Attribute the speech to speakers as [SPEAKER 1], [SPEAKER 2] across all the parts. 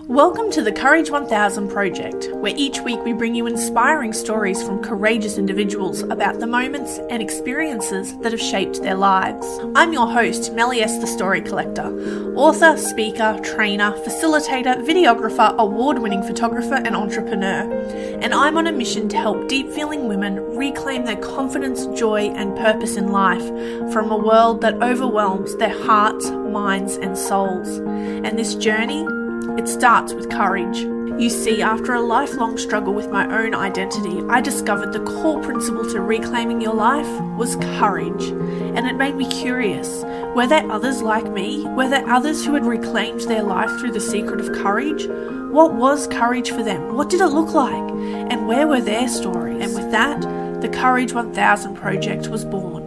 [SPEAKER 1] Welcome to the Courage 1000 project, where each week we bring you inspiring stories from courageous individuals about the moments and experiences that have shaped their lives. I'm your host, Melly S. the Story Collector, author, speaker, trainer, facilitator, videographer, award winning photographer, and entrepreneur. And I'm on a mission to help deep feeling women reclaim their confidence, joy, and purpose in life from a world that overwhelms their hearts, minds, and souls. And this journey it starts with courage. You see, after a lifelong struggle with my own identity, I discovered the core principle to reclaiming your life was courage. And it made me curious were there others like me? Were there others who had reclaimed their life through the secret of courage? What was courage for them? What did it look like? And where were their stories? And with that, the Courage 1000 project was born.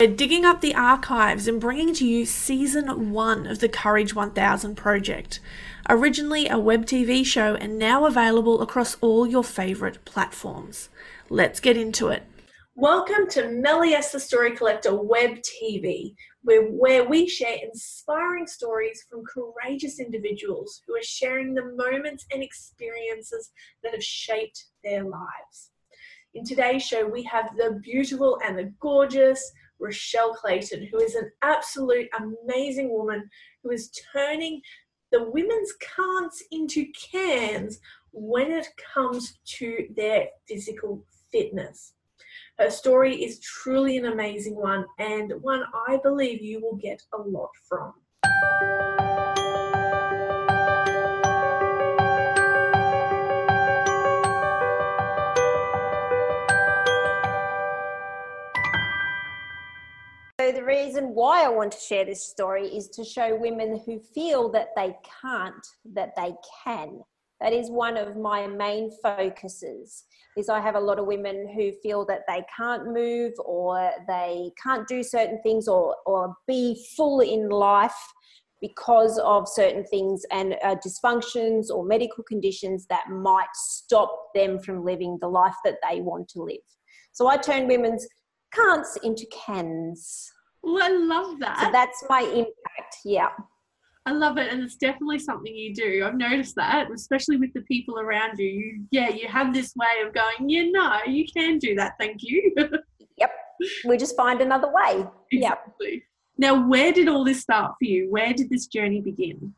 [SPEAKER 1] We're digging up the archives and bringing to you season one of the Courage 1000 project originally a web TV show and now available across all your favourite platforms. Let's get into it. Welcome to Melly the Story Collector Web TV, where, where we share inspiring stories from courageous individuals who are sharing the moments and experiences that have shaped their lives. In today's show, we have the beautiful and the gorgeous Rochelle Clayton, who is an absolute amazing woman who is turning the women's can'ts into cans when it comes to their physical fitness. Her story is truly an amazing one and one I believe you will get a lot from.
[SPEAKER 2] The reason why I want to share this story is to show women who feel that they can't that they can. That is one of my main focuses. Is I have a lot of women who feel that they can't move or they can't do certain things or or be full in life because of certain things and uh, dysfunctions or medical conditions that might stop them from living the life that they want to live. So I turn women's can'ts into cans.
[SPEAKER 1] Well, I love that.
[SPEAKER 2] So that's my impact. Yeah.
[SPEAKER 1] I love it, and it's definitely something you do. I've noticed that, especially with the people around you. You, yeah, you have this way of going. Yeah, no, you can do that. Thank you.
[SPEAKER 2] yep, we just find another way.
[SPEAKER 1] Exactly. Yep. Now, where did all this start for you? Where did this journey begin?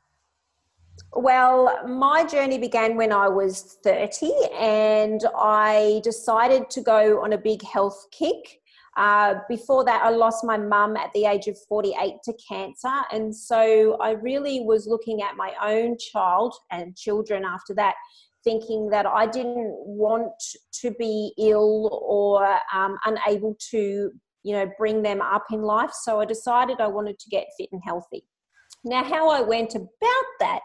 [SPEAKER 2] Well, my journey began when I was 30 and I decided to go on a big health kick. Uh, before that, I lost my mum at the age of 48 to cancer. And so I really was looking at my own child and children after that, thinking that I didn't want to be ill or um, unable to, you know, bring them up in life. So I decided I wanted to get fit and healthy. Now, how I went about that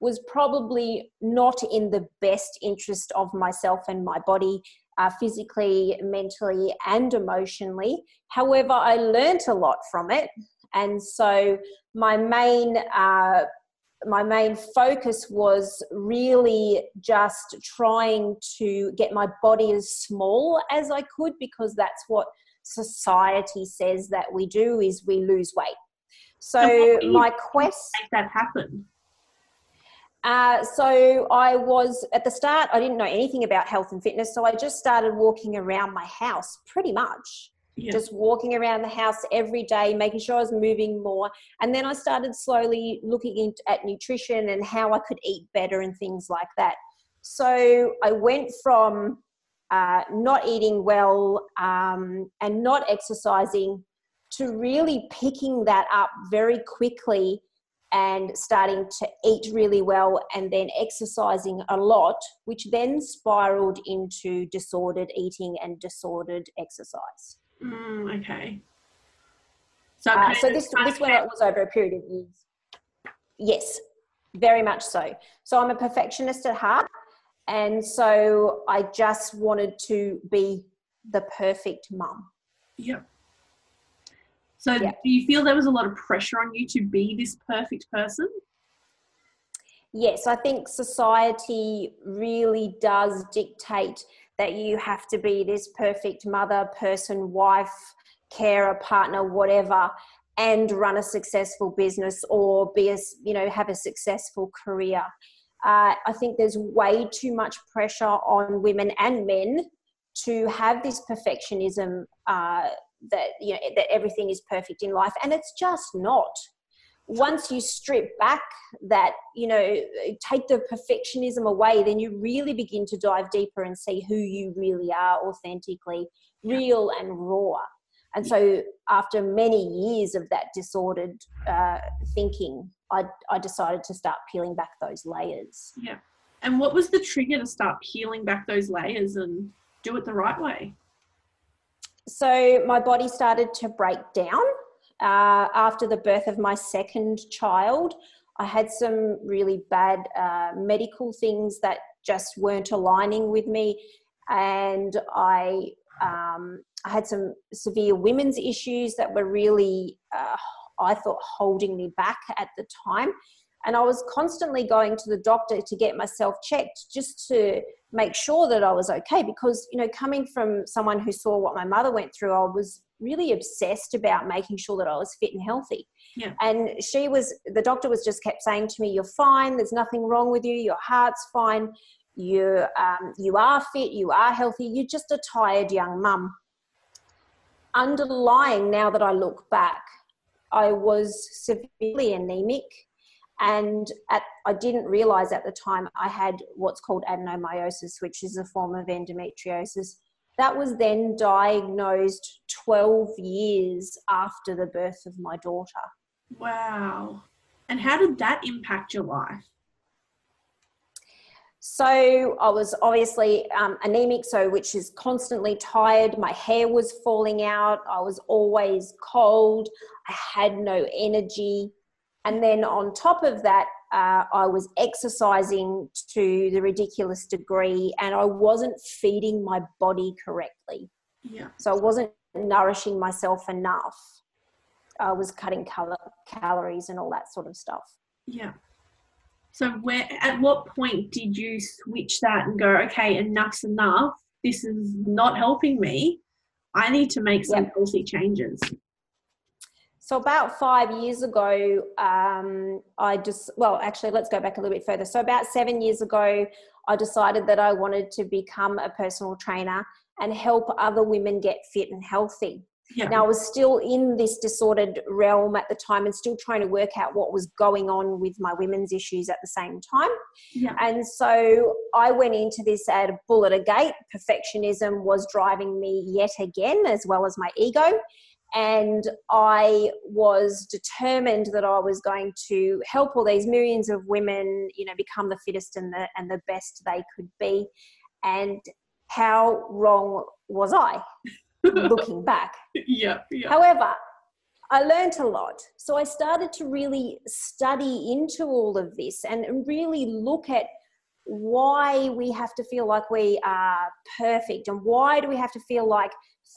[SPEAKER 2] was probably not in the best interest of myself and my body uh, physically, mentally, and emotionally. However, I learnt a lot from it, and so my main uh, my main focus was really just trying to get my body as small as I could because that's what society says that we do is we lose weight. So my quest
[SPEAKER 1] make that happen.
[SPEAKER 2] Uh, so I was at the start, I didn't know anything about health and fitness. So I just started walking around my house pretty much. Yeah. Just walking around the house every day, making sure I was moving more. And then I started slowly looking at nutrition and how I could eat better and things like that. So I went from uh, not eating well um, and not exercising to really picking that up very quickly and starting to eat really well and then exercising a lot, which then spiraled into disordered eating and disordered exercise.
[SPEAKER 1] Mm, okay.
[SPEAKER 2] So, uh, so this this went was over a period of years. Yes, very much so. So I'm a perfectionist at heart, and so I just wanted to be the perfect mum.
[SPEAKER 1] Yep. So, yeah. do you feel there was a lot of pressure on you to be this perfect person?
[SPEAKER 2] Yes, I think society really does dictate that you have to be this perfect mother, person, wife, carer, partner, whatever, and run a successful business or be a, you know, have a successful career. Uh, I think there's way too much pressure on women and men to have this perfectionism uh, that you know that everything is perfect in life, and it's just not. Once you strip back that, you know, take the perfectionism away, then you really begin to dive deeper and see who you really are authentically, real and raw. And so, after many years of that disordered uh, thinking, I, I decided to start peeling back those layers.
[SPEAKER 1] Yeah. And what was the trigger to start peeling back those layers and do it the right way?
[SPEAKER 2] So, my body started to break down uh, after the birth of my second child. I had some really bad uh, medical things that just weren't aligning with me, and I um, I had some severe women's issues that were really, uh, I thought, holding me back at the time. And I was constantly going to the doctor to get myself checked just to make sure that I was okay. Because, you know, coming from someone who saw what my mother went through, I was really obsessed about making sure that I was fit and healthy.
[SPEAKER 1] Yeah.
[SPEAKER 2] And she was, the doctor was just kept saying to me, You're fine, there's nothing wrong with you, your heart's fine, you, um, you are fit, you are healthy, you're just a tired young mum underlying now that I look back, I was severely anemic and at, I didn't realize at the time I had what's called adenomyosis, which is a form of endometriosis. That was then diagnosed 12 years after the birth of my daughter.
[SPEAKER 1] Wow. And how did that impact your life?
[SPEAKER 2] So I was obviously um, anemic, so which is constantly tired. My hair was falling out. I was always cold. I had no energy. And then on top of that, uh, I was exercising to the ridiculous degree and I wasn't feeding my body correctly.
[SPEAKER 1] Yeah.
[SPEAKER 2] So I wasn't nourishing myself enough. I was cutting cal- calories and all that sort of stuff.
[SPEAKER 1] Yeah. So where at what point did you switch that and go, okay, enough's enough. This is not helping me. I need to make some yep. healthy changes.
[SPEAKER 2] So about five years ago, um, I just well, actually, let's go back a little bit further. So about seven years ago, I decided that I wanted to become a personal trainer and help other women get fit and healthy. Yeah. Now, I was still in this disordered realm at the time and still trying to work out what was going on with my women's issues at the same time.
[SPEAKER 1] Yeah.
[SPEAKER 2] And so I went into this at a bull at a gate. Perfectionism was driving me yet again, as well as my ego. And I was determined that I was going to help all these millions of women, you know, become the fittest and the, and the best they could be. And how wrong was I? looking back.
[SPEAKER 1] Yeah, yeah.
[SPEAKER 2] However, I learned a lot. So I started to really study into all of this and really look at why we have to feel like we are perfect and why do we have to feel like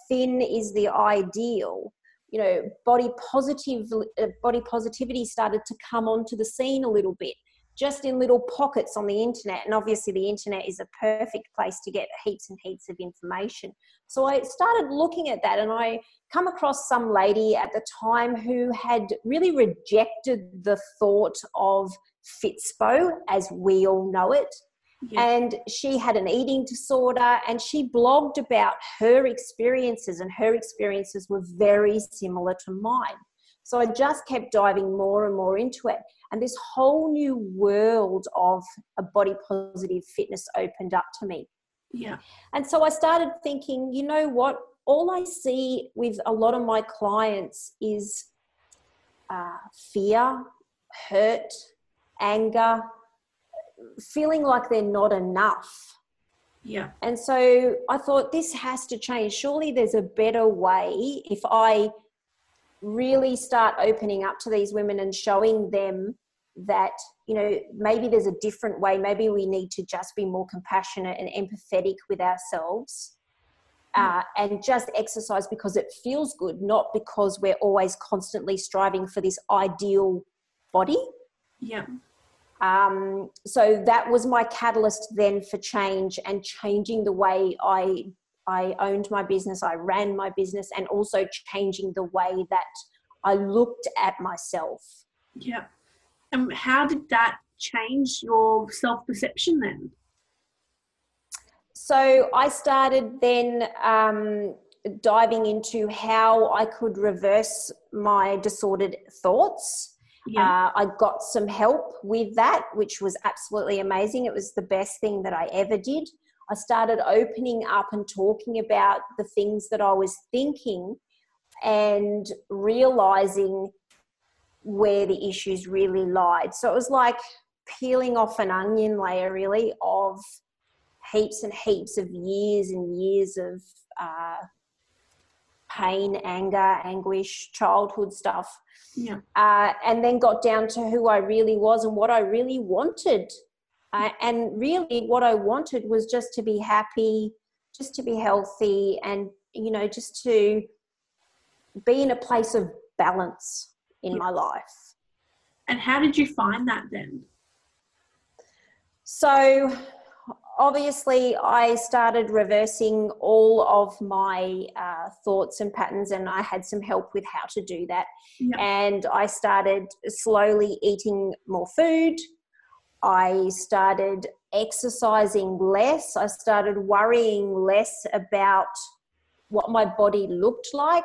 [SPEAKER 2] thin is the ideal you know body positive uh, body positivity started to come onto the scene a little bit just in little pockets on the internet. And obviously, the internet is a perfect place to get heaps and heaps of information. So I started looking at that and I come across some lady at the time who had really rejected the thought of Fitspo as we all know it. Yeah. And she had an eating disorder and she blogged about her experiences, and her experiences were very similar to mine. So I just kept diving more and more into it. And this whole new world of a body positive fitness opened up to me.
[SPEAKER 1] Yeah.
[SPEAKER 2] And so I started thinking, you know what? All I see with a lot of my clients is uh, fear, hurt, anger, feeling like they're not enough.
[SPEAKER 1] Yeah.
[SPEAKER 2] And so I thought this has to change. Surely there's a better way if I really start opening up to these women and showing them that you know maybe there's a different way maybe we need to just be more compassionate and empathetic with ourselves uh, and just exercise because it feels good not because we're always constantly striving for this ideal body
[SPEAKER 1] yeah
[SPEAKER 2] um, so that was my catalyst then for change and changing the way i I owned my business, I ran my business, and also changing the way that I looked at myself.
[SPEAKER 1] Yeah. And how did that change your self perception then?
[SPEAKER 2] So I started then um, diving into how I could reverse my disordered thoughts. Yeah. Uh, I got some help with that, which was absolutely amazing. It was the best thing that I ever did. I started opening up and talking about the things that I was thinking and realizing where the issues really lied. So it was like peeling off an onion layer, really, of heaps and heaps of years and years of uh, pain, anger, anguish, childhood stuff.
[SPEAKER 1] Yeah.
[SPEAKER 2] Uh, and then got down to who I really was and what I really wanted. Uh, and really, what I wanted was just to be happy, just to be healthy, and, you know, just to be in a place of balance in yeah. my life.
[SPEAKER 1] And how did you find that then?
[SPEAKER 2] So, obviously, I started reversing all of my uh, thoughts and patterns, and I had some help with how to do that. Yep. And I started slowly eating more food. I started exercising less. I started worrying less about what my body looked like.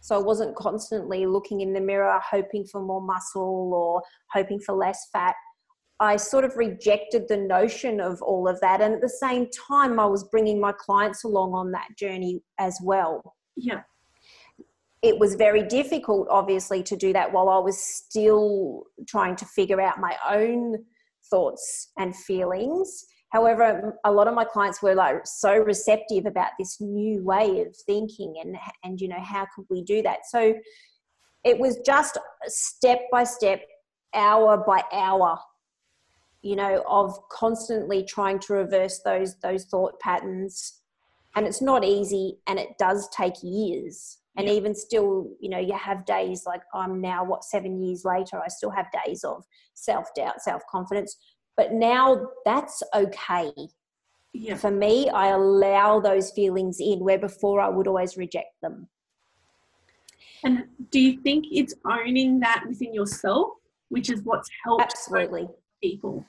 [SPEAKER 2] So I wasn't constantly looking in the mirror, hoping for more muscle or hoping for less fat. I sort of rejected the notion of all of that. And at the same time, I was bringing my clients along on that journey as well.
[SPEAKER 1] Yeah.
[SPEAKER 2] It was very difficult, obviously, to do that while I was still trying to figure out my own thoughts and feelings. However, a lot of my clients were like so receptive about this new way of thinking and, and you know, how could we do that? So it was just step by step, hour by hour you know of constantly trying to reverse those those thought patterns. And it's not easy and it does take years. And yeah. even still you know you have days like i'm now what seven years later i still have days of self-doubt self-confidence. But now that's okay. Yeah. for me i allow those feelings in where before i would always reject them.
[SPEAKER 1] And do you think it's owning that within yourself which is what's helped
[SPEAKER 2] absolutely
[SPEAKER 1] people.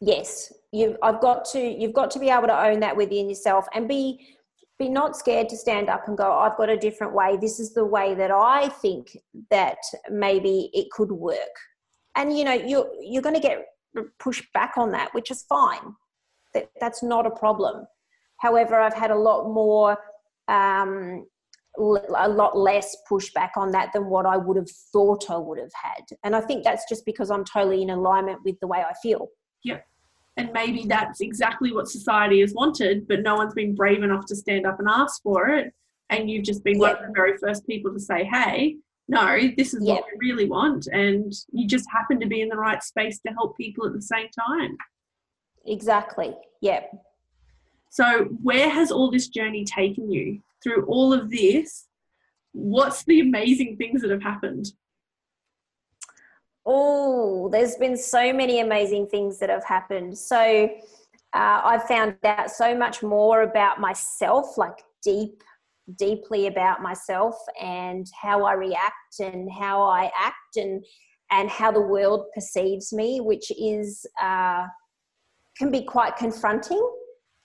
[SPEAKER 2] Yes. You've i've got to you've got to be able to own that within yourself and be be not scared to stand up and go i've got a different way. This is the way that i think that maybe it could work. And you know you're you're going to get pushed back on that which is fine. That, that's not a problem. However i've had a lot more um, a lot less pushback on that than what I would have thought I would have had. And I think that's just because I'm totally in alignment with the way I feel.
[SPEAKER 1] Yep. And maybe that's exactly what society has wanted, but no one's been brave enough to stand up and ask for it. And you've just been yep. one of the very first people to say, hey, no, this is what we really want. And you just happen to be in the right space to help people at the same time.
[SPEAKER 2] Exactly. Yep.
[SPEAKER 1] So, where has all this journey taken you? Through all of this, what's the amazing things that have happened?
[SPEAKER 2] Oh, there's been so many amazing things that have happened. So uh, I've found out so much more about myself, like deep, deeply about myself and how I react and how I act and and how the world perceives me, which is uh, can be quite confronting.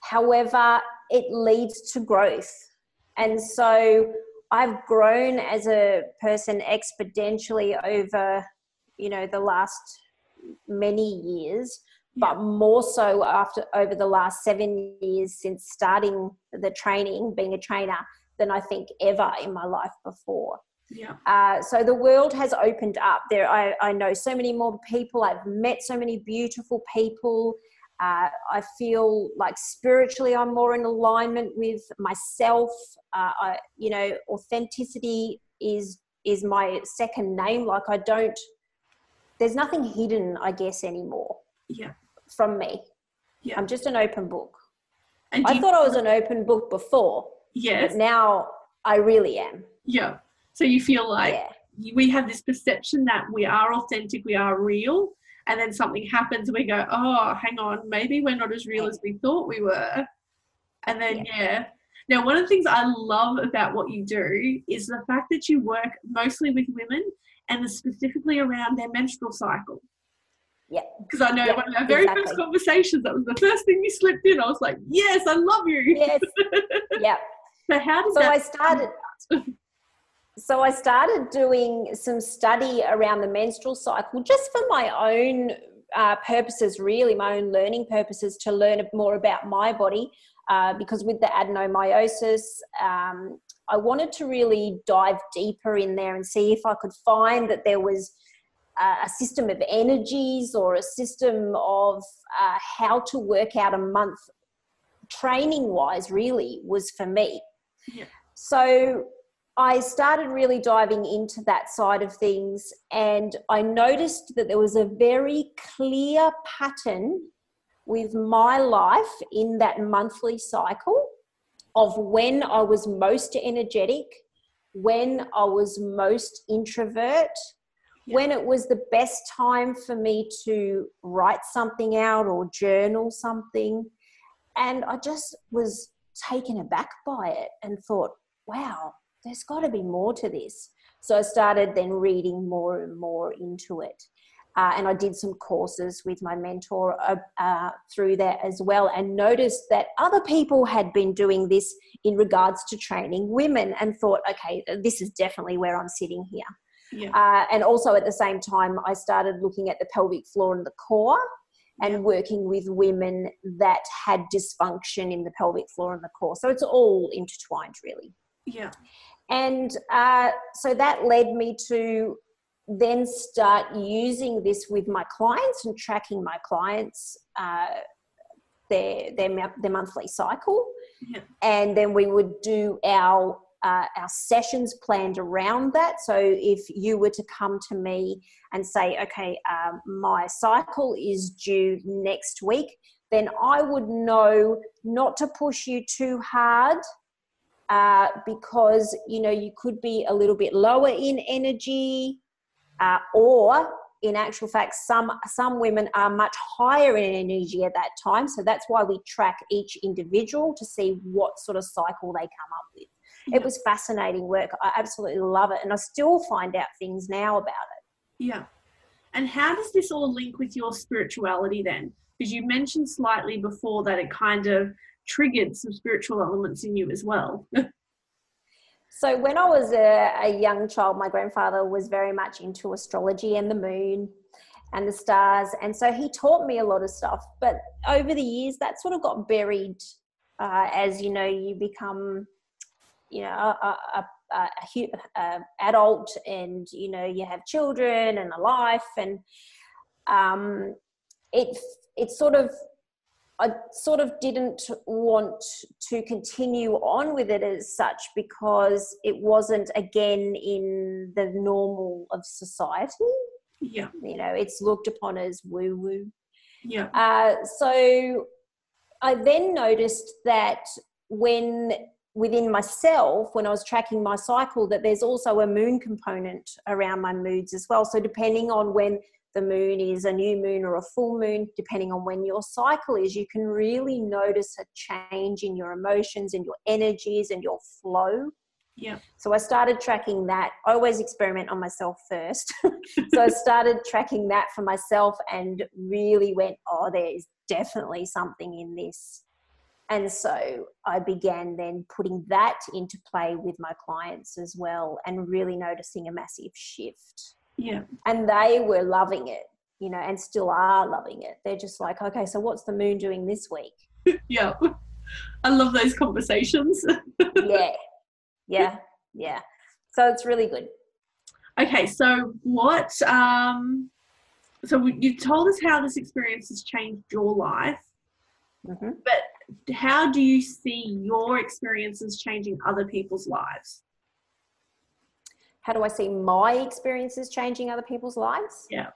[SPEAKER 2] However, it leads to growth and so I've grown as a person exponentially over, you know, the last many years, but more so after over the last seven years since starting the training, being a trainer, than I think ever in my life before.
[SPEAKER 1] Yeah. Uh,
[SPEAKER 2] so the world has opened up. There, I, I know so many more people. I've met so many beautiful people. Uh, I feel like spiritually I'm more in alignment with myself. Uh, I, you know, authenticity is is my second name. Like I don't, there's nothing hidden, I guess, anymore.
[SPEAKER 1] Yeah.
[SPEAKER 2] From me. Yeah. I'm just an open book.
[SPEAKER 1] And
[SPEAKER 2] I thought I was an open book before.
[SPEAKER 1] Yes.
[SPEAKER 2] But now I really am.
[SPEAKER 1] Yeah. So you feel like yeah. we have this perception that we are authentic, we are real, and then something happens we go oh hang on maybe we're not as real as we thought we were and then yeah. yeah. now one of the things i love about what you do is the fact that you work mostly with women and specifically around their menstrual cycle
[SPEAKER 2] Yeah.
[SPEAKER 1] Because I know yeah, one of our very exactly. first conversations, that was the first thing you slipped in. I was like, yes, I love you.
[SPEAKER 2] Yes. yeah.
[SPEAKER 1] So how did
[SPEAKER 2] so
[SPEAKER 1] that
[SPEAKER 2] I started so I started doing some study around the menstrual cycle just for my own uh, purposes, really, my own learning purposes to learn more about my body. Uh, because with the adenomyosis, um, I wanted to really dive deeper in there and see if I could find that there was a system of energies or a system of uh, how to work out a month training wise, really, was for me. Yeah. So I started really diving into that side of things, and I noticed that there was a very clear pattern with my life in that monthly cycle of when I was most energetic, when I was most introvert, when it was the best time for me to write something out or journal something. And I just was taken aback by it and thought, wow, there's got to be more to this. So I started then reading more and more into it. Uh, and I did some courses with my mentor uh, uh, through that as well, and noticed that other people had been doing this in regards to training women, and thought, okay, this is definitely where I'm sitting here. Yeah. Uh, and also at the same time, I started looking at the pelvic floor and the core, and working with women that had dysfunction in the pelvic floor and the core. So it's all intertwined, really.
[SPEAKER 1] Yeah.
[SPEAKER 2] And uh, so that led me to then start using this with my clients and tracking my clients uh, their, their their monthly cycle, yeah. and then we would do our uh, our sessions planned around that. So if you were to come to me and say, okay, um, my cycle is due next week, then I would know not to push you too hard uh, because you know you could be a little bit lower in energy uh, or in actual fact some some women are much higher in energy at that time. So that's why we track each individual to see what sort of cycle they come up with. Yeah. it was fascinating work. I absolutely love it. And i still find out things now about it.
[SPEAKER 1] Yeah. And how does this all link with your spirituality then? Because you mentioned slightly before that it kind of triggered some spiritual elements in you as well.
[SPEAKER 2] so, when I was a, a, young child, my grandfather was very much into astrology and the moon and the stars. And so he taught me a lot of stuff. But over the years, that sort of got buried uh, as you know, you become, you know, a, a, a, a, adult and, you know, you have children and a life. And um, it, it sort of I sort of didn't want to continue on with it as such because it wasn't again in the normal of society.
[SPEAKER 1] Yeah.
[SPEAKER 2] You know, it's looked upon as woo woo.
[SPEAKER 1] Yeah.
[SPEAKER 2] Uh, so I then noticed that when within myself, when I was tracking my cycle, that there's also a moon component around my moods as well. So depending on when the moon is a new moon or a full moon, depending on when your cycle is, you can really notice a change in your emotions and your energies and your flow.
[SPEAKER 1] Yeah.
[SPEAKER 2] So I started tracking that. I always experiment on myself first. so I started tracking that for myself and really went, oh, there's definitely something in this. And so I began then putting that into play with my clients as well and really noticing a massive shift.
[SPEAKER 1] Yeah.
[SPEAKER 2] And they were loving it, you know, and still are loving it. They're just like, okay, so what's the moon doing this week?
[SPEAKER 1] yeah. I love those conversations.
[SPEAKER 2] yeah. Yeah. Yeah. So it's really good.
[SPEAKER 1] Okay, so what um so you told us how this experience has changed your life. Mm-hmm. But how do you see your experiences changing other people's lives?
[SPEAKER 2] How do I see my experiences changing other people's lives?
[SPEAKER 1] Yeah.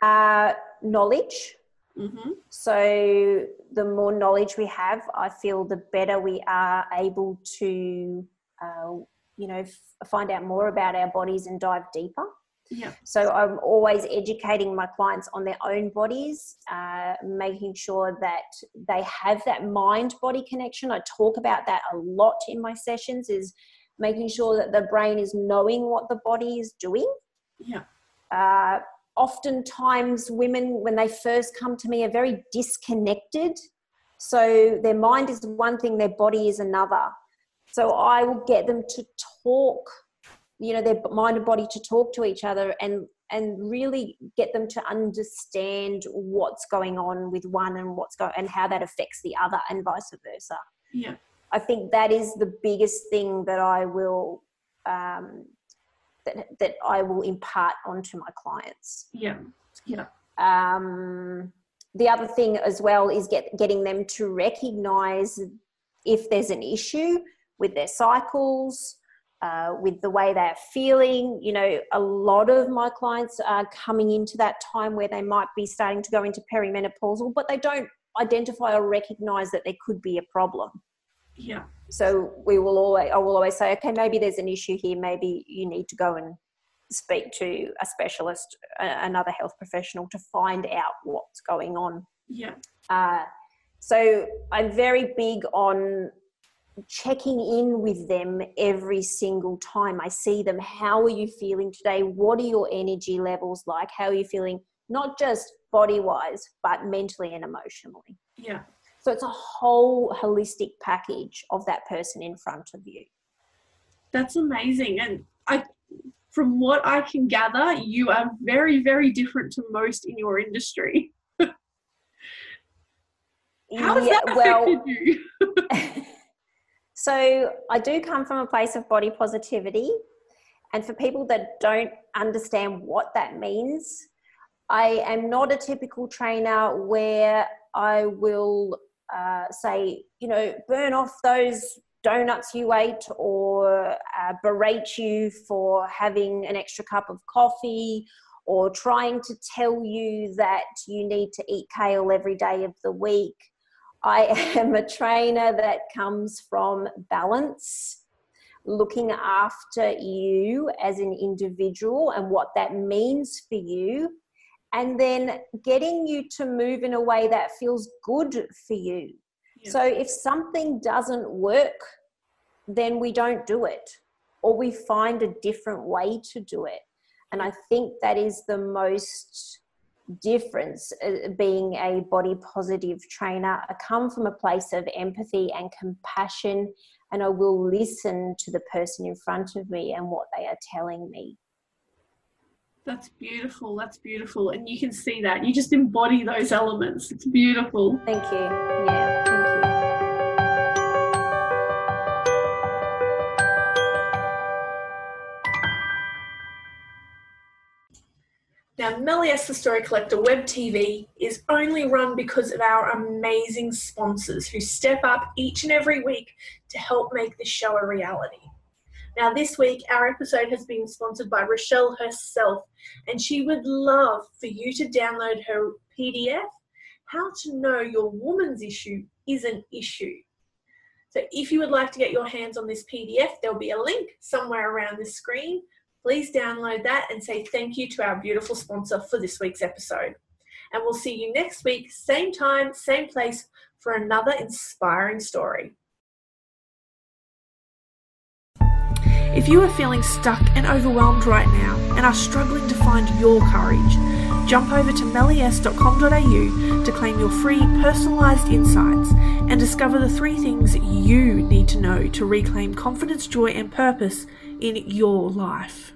[SPEAKER 2] Uh, knowledge.
[SPEAKER 1] Mm-hmm.
[SPEAKER 2] So the more knowledge we have, I feel the better we are able to, uh, you know, f- find out more about our bodies and dive deeper.
[SPEAKER 1] Yeah.
[SPEAKER 2] So I'm always educating my clients on their own bodies, uh, making sure that they have that mind body connection. I talk about that a lot in my sessions. Is making sure that the brain is knowing what the body is doing.
[SPEAKER 1] Yeah.
[SPEAKER 2] Uh, oftentimes women, when they first come to me, are very disconnected. So their mind is one thing, their body is another. So I will get them to talk, you know, their mind and body to talk to each other and and really get them to understand what's going on with one and what's going and how that affects the other and vice versa.
[SPEAKER 1] Yeah.
[SPEAKER 2] I think that is the biggest thing that I will um, that that I will impart onto my clients.
[SPEAKER 1] Yeah. Yeah.
[SPEAKER 2] Um, the other thing as well is get getting them to recognize if there's an issue with their cycles, uh, with the way they're feeling. You know, a lot of my clients are coming into that time where they might be starting to go into perimenopausal, but they don't identify or recognize that there could be a problem.
[SPEAKER 1] Yeah.
[SPEAKER 2] So we will always, I will always say, okay, maybe there's an issue here. Maybe you need to go and speak to a specialist, another health professional, to find out what's going on.
[SPEAKER 1] Yeah.
[SPEAKER 2] Uh, so I'm very big on checking in with them every single time I see them. How are you feeling today? What are your energy levels like? How are you feeling? Not just body wise, but mentally and emotionally.
[SPEAKER 1] Yeah.
[SPEAKER 2] So it's a whole holistic package of that person in front of you.
[SPEAKER 1] That's amazing. And I from what I can gather, you are very, very different to most in your industry. How has yeah, that affected well, you?
[SPEAKER 2] so I do come from a place of body positivity. And for people that don't understand what that means, I am not a typical trainer where I will uh, say, you know, burn off those donuts you ate or uh, berate you for having an extra cup of coffee or trying to tell you that you need to eat kale every day of the week. I am a trainer that comes from balance, looking after you as an individual and what that means for you, and then getting you to move in a way that feels good for you. So if something doesn't work, then we don't do it or we find a different way to do it. And I think that is the most difference uh, being a body positive trainer. I come from a place of empathy and compassion, and I will listen to the person in front of me and what they are telling me.
[SPEAKER 1] That's beautiful. That's beautiful. And you can see that. You just embody those elements. It's beautiful.
[SPEAKER 2] Thank you. Yeah. Thank you.
[SPEAKER 1] Now, Mellies the Story Collector Web TV is only run because of our amazing sponsors who step up each and every week to help make this show a reality. Now, this week, our episode has been sponsored by Rochelle herself, and she would love for you to download her PDF, How to Know Your Woman's Issue is an Issue. So, if you would like to get your hands on this PDF, there'll be a link somewhere around the screen please download that and say thank you to our beautiful sponsor for this week's episode. And we'll see you next week, same time, same place, for another inspiring story. If you are feeling stuck and overwhelmed right now and are struggling to find your courage, jump over to mellies.com.au to claim your free personalised insights and discover the three things you need to know to reclaim confidence, joy, and purpose in your life.